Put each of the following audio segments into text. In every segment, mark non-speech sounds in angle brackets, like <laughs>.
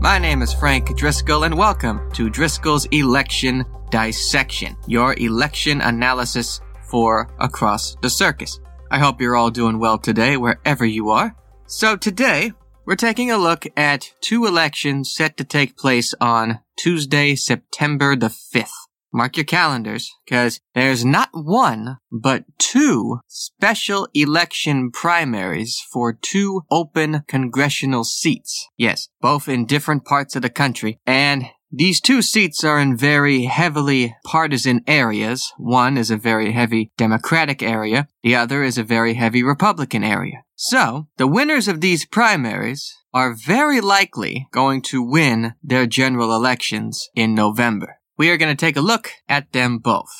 My name is Frank Driscoll, and welcome to Driscoll's Election Dissection, your election analysis for Across the Circus. I hope you're all doing well today, wherever you are. So, today, we're taking a look at two elections set to take place on Tuesday, September the 5th. Mark your calendars, because there's not one, but two special election primaries for two open congressional seats. Yes, both in different parts of the country. And these two seats are in very heavily partisan areas. One is a very heavy Democratic area. The other is a very heavy Republican area. So, the winners of these primaries are very likely going to win their general elections in November we are going to take a look at them both.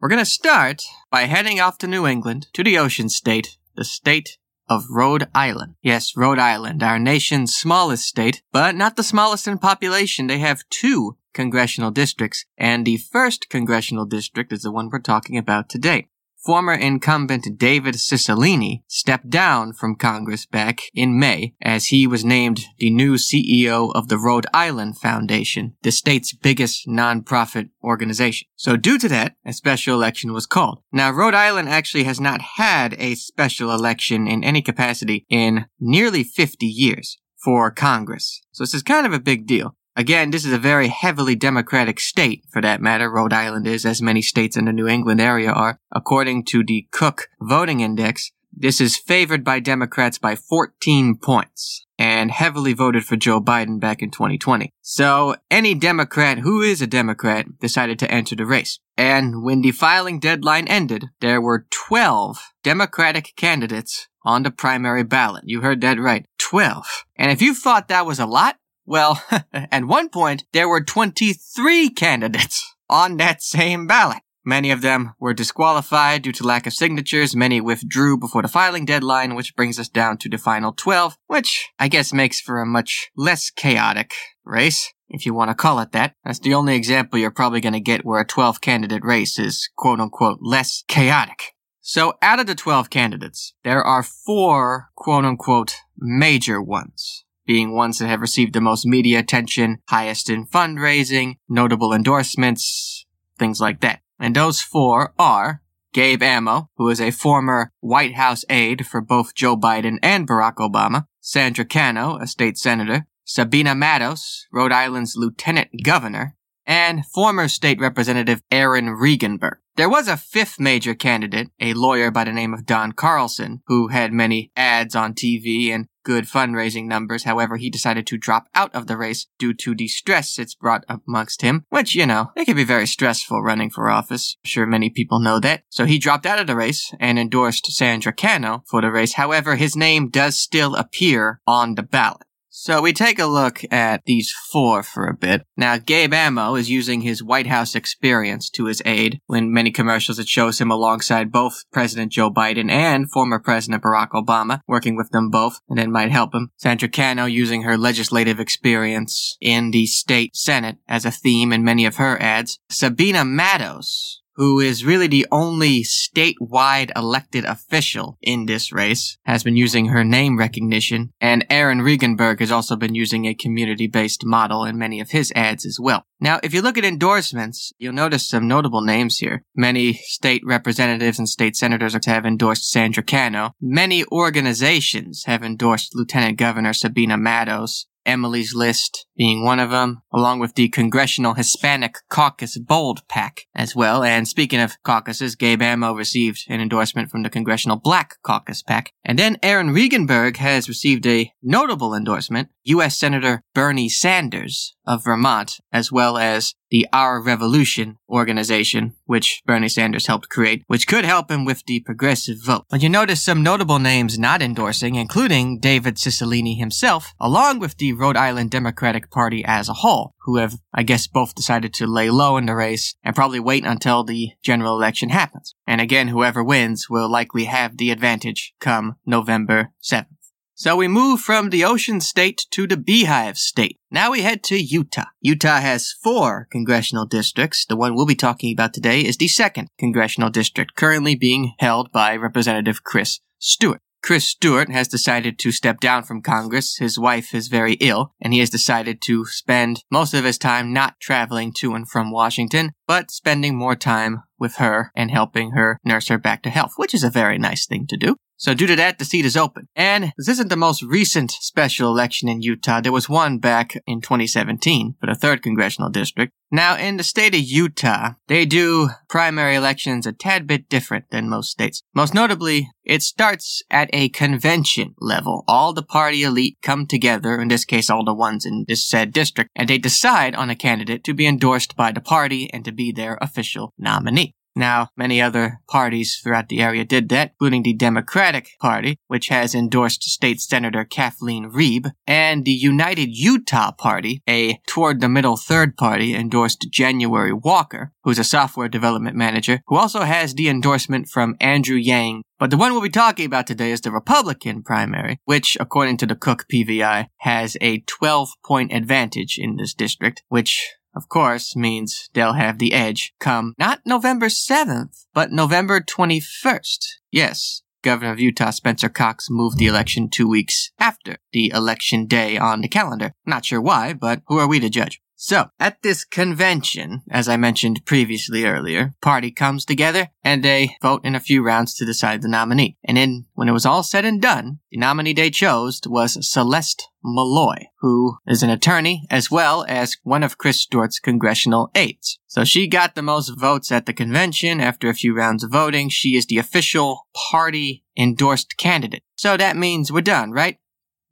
We're going to start by heading off to New England, to the ocean state, the state of Rhode Island. Yes, Rhode Island, our nation's smallest state, but not the smallest in population. They have two congressional districts, and the first congressional district is the one we're talking about today former incumbent David Cicilline stepped down from Congress back in May as he was named the new CEO of the Rhode Island Foundation, the state's biggest nonprofit organization. So due to that, a special election was called. Now, Rhode Island actually has not had a special election in any capacity in nearly 50 years for Congress. So this is kind of a big deal. Again, this is a very heavily Democratic state, for that matter. Rhode Island is, as many states in the New England area are. According to the Cook Voting Index, this is favored by Democrats by 14 points and heavily voted for Joe Biden back in 2020. So any Democrat who is a Democrat decided to enter the race. And when the filing deadline ended, there were 12 Democratic candidates on the primary ballot. You heard that right. 12. And if you thought that was a lot, well, <laughs> at one point, there were 23 candidates on that same ballot. Many of them were disqualified due to lack of signatures. Many withdrew before the filing deadline, which brings us down to the final 12, which I guess makes for a much less chaotic race, if you want to call it that. That's the only example you're probably going to get where a 12 candidate race is quote unquote less chaotic. So out of the 12 candidates, there are four quote unquote major ones being ones that have received the most media attention, highest in fundraising, notable endorsements, things like that. And those four are Gabe Amo, who is a former White House aide for both Joe Biden and Barack Obama, Sandra Cano, a state senator, Sabina Matos, Rhode Island's lieutenant governor, and former state representative Aaron Regunberg. There was a fifth major candidate, a lawyer by the name of Don Carlson, who had many ads on TV and good fundraising numbers. However, he decided to drop out of the race due to the stress it's brought amongst him, which, you know, it can be very stressful running for office. I'm sure many people know that. So he dropped out of the race and endorsed Sandra Cano for the race. However, his name does still appear on the ballot. So we take a look at these four for a bit. Now, Gabe Amo is using his White House experience to his aid when many commercials it shows him alongside both President Joe Biden and former President Barack Obama, working with them both, and it might help him. Sandra Cano using her legislative experience in the state senate as a theme in many of her ads. Sabina Matos who is really the only statewide elected official in this race, has been using her name recognition, and Aaron Regunberg has also been using a community-based model in many of his ads as well. Now, if you look at endorsements, you'll notice some notable names here. Many state representatives and state senators have endorsed Sandra Cano. Many organizations have endorsed Lieutenant Governor Sabina Matos. Emily's List being one of them, along with the Congressional Hispanic Caucus BOLD PAC as well. And speaking of caucuses, Gabe Amo received an endorsement from the Congressional Black Caucus PAC. And then Aaron Regunberg has received a notable endorsement, U.S. Senator Bernie Sanders of Vermont, as well as the Our Revolution organization, which Bernie Sanders helped create, which could help him with the progressive vote. But you notice some notable names not endorsing, including David Cicilline himself, along with the Rhode Island Democratic Party as a whole, who have, I guess, both decided to lay low in the race and probably wait until the general election happens. And again, whoever wins will likely have the advantage come November 7th. So we move from the ocean state to the beehive state. Now we head to Utah. Utah has four congressional districts. The one we'll be talking about today is the second congressional district, currently being held by Representative Chris Stewart. Chris Stewart has decided to step down from Congress. His wife is very ill, and he has decided to spend most of his time not traveling to and from Washington, but spending more time with her and helping her nurse her back to health, which is a very nice thing to do. So due to that, the seat is open. And this isn't the most recent special election in Utah. There was one back in 2017 for the 3rd Congressional District. Now, in the state of Utah, they do primary elections a tad bit different than most states. Most notably, it starts at a convention level. All the party elite come together, in this case, all the ones in this said district, and they decide on a candidate to be endorsed by the party and to be their official nominee. Now, many other parties throughout the area did that, including the Democratic Party, which has endorsed State Senator Kathleen Riebe, and the United Utah Party, a toward the middle third party, endorsed January Walker, who's a software development manager, who also has the endorsement from Andrew Yang. But the one we'll be talking about today is the Republican primary, which, according to the Cook PVI, has a 12 point advantage in this district, which of course, means they'll have the edge come not November 7th, but November 21st. Yes, Governor of Utah Spencer Cox moved the election two weeks after the election day on the calendar. Not sure why, but who are we to judge? So, at this convention, as I mentioned previously earlier, party comes together and they vote in a few rounds to decide the nominee. And then, when it was all said and done, the nominee they chose was Celeste Maloy, who is an attorney as well as one of Chris Stewart's congressional aides. So she got the most votes at the convention after a few rounds of voting. She is the official party endorsed candidate. So that means we're done, right?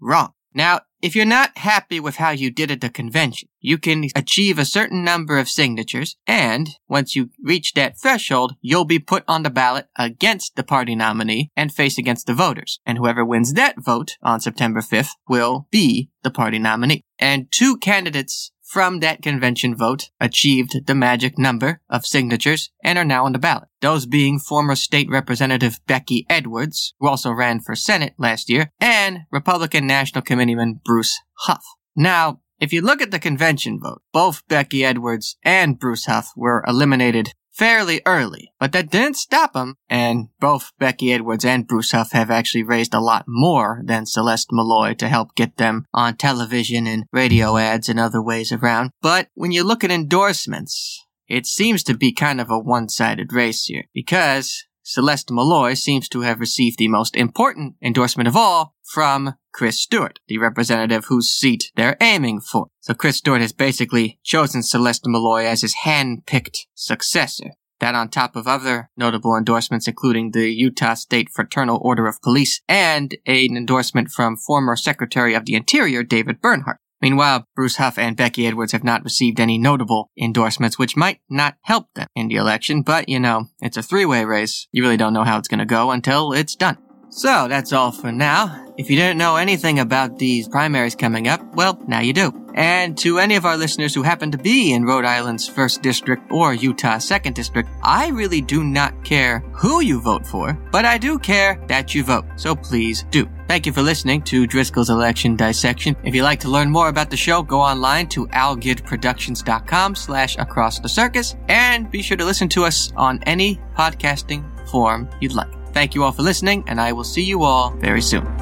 Wrong. Now, if you're not happy with how you did at the convention, you can achieve a certain number of signatures, and once you reach that threshold, you'll be put on the ballot against the party nominee and face against the voters. And whoever wins that vote on September 5th will be the party nominee. And two candidates from that convention vote achieved the magic number of signatures and are now on the ballot. Those being former state representative Becky Edwards, who also ran for Senate last year, and Republican National Committeeman Bruce Hough. Now, if you look at the convention vote, both Becky Edwards and Bruce Hough were eliminated fairly early, but that didn't stop them, and both Becky Edwards and Bruce Hough have actually raised a lot more than Celeste Maloy to help get them on television and radio ads and other ways around. But when you look at endorsements, it seems to be kind of a one-sided race here, because Celeste Maloy seems to have received the most important endorsement of all from Chris Stewart, the representative whose seat they're aiming for. So Chris Stewart has basically chosen Celeste Maloy as his hand-picked successor. That on top of other notable endorsements, including the Utah State Fraternal Order of Police and an endorsement from former Secretary of the Interior David Bernhardt. Meanwhile, Bruce Hough and Becky Edwards have not received any notable endorsements, which might not help them in the election, but you know, it's a three-way race. You really don't know how it's gonna go until it's done. So that's all for now. If you didn't know anything about these primaries coming up, well, now you do. And to any of our listeners who happen to be in Rhode Island's 1st District or Utah's 2nd District, I really do not care who you vote for, but I do care that you vote. So please do. Thank you for listening to Driscoll's Election Dissection. If you'd like to learn more about the show, go online to algidproductions.com slash across the circus and be sure to listen to us on any podcasting form you'd like. Thank you all for listening, and I will see you all very soon.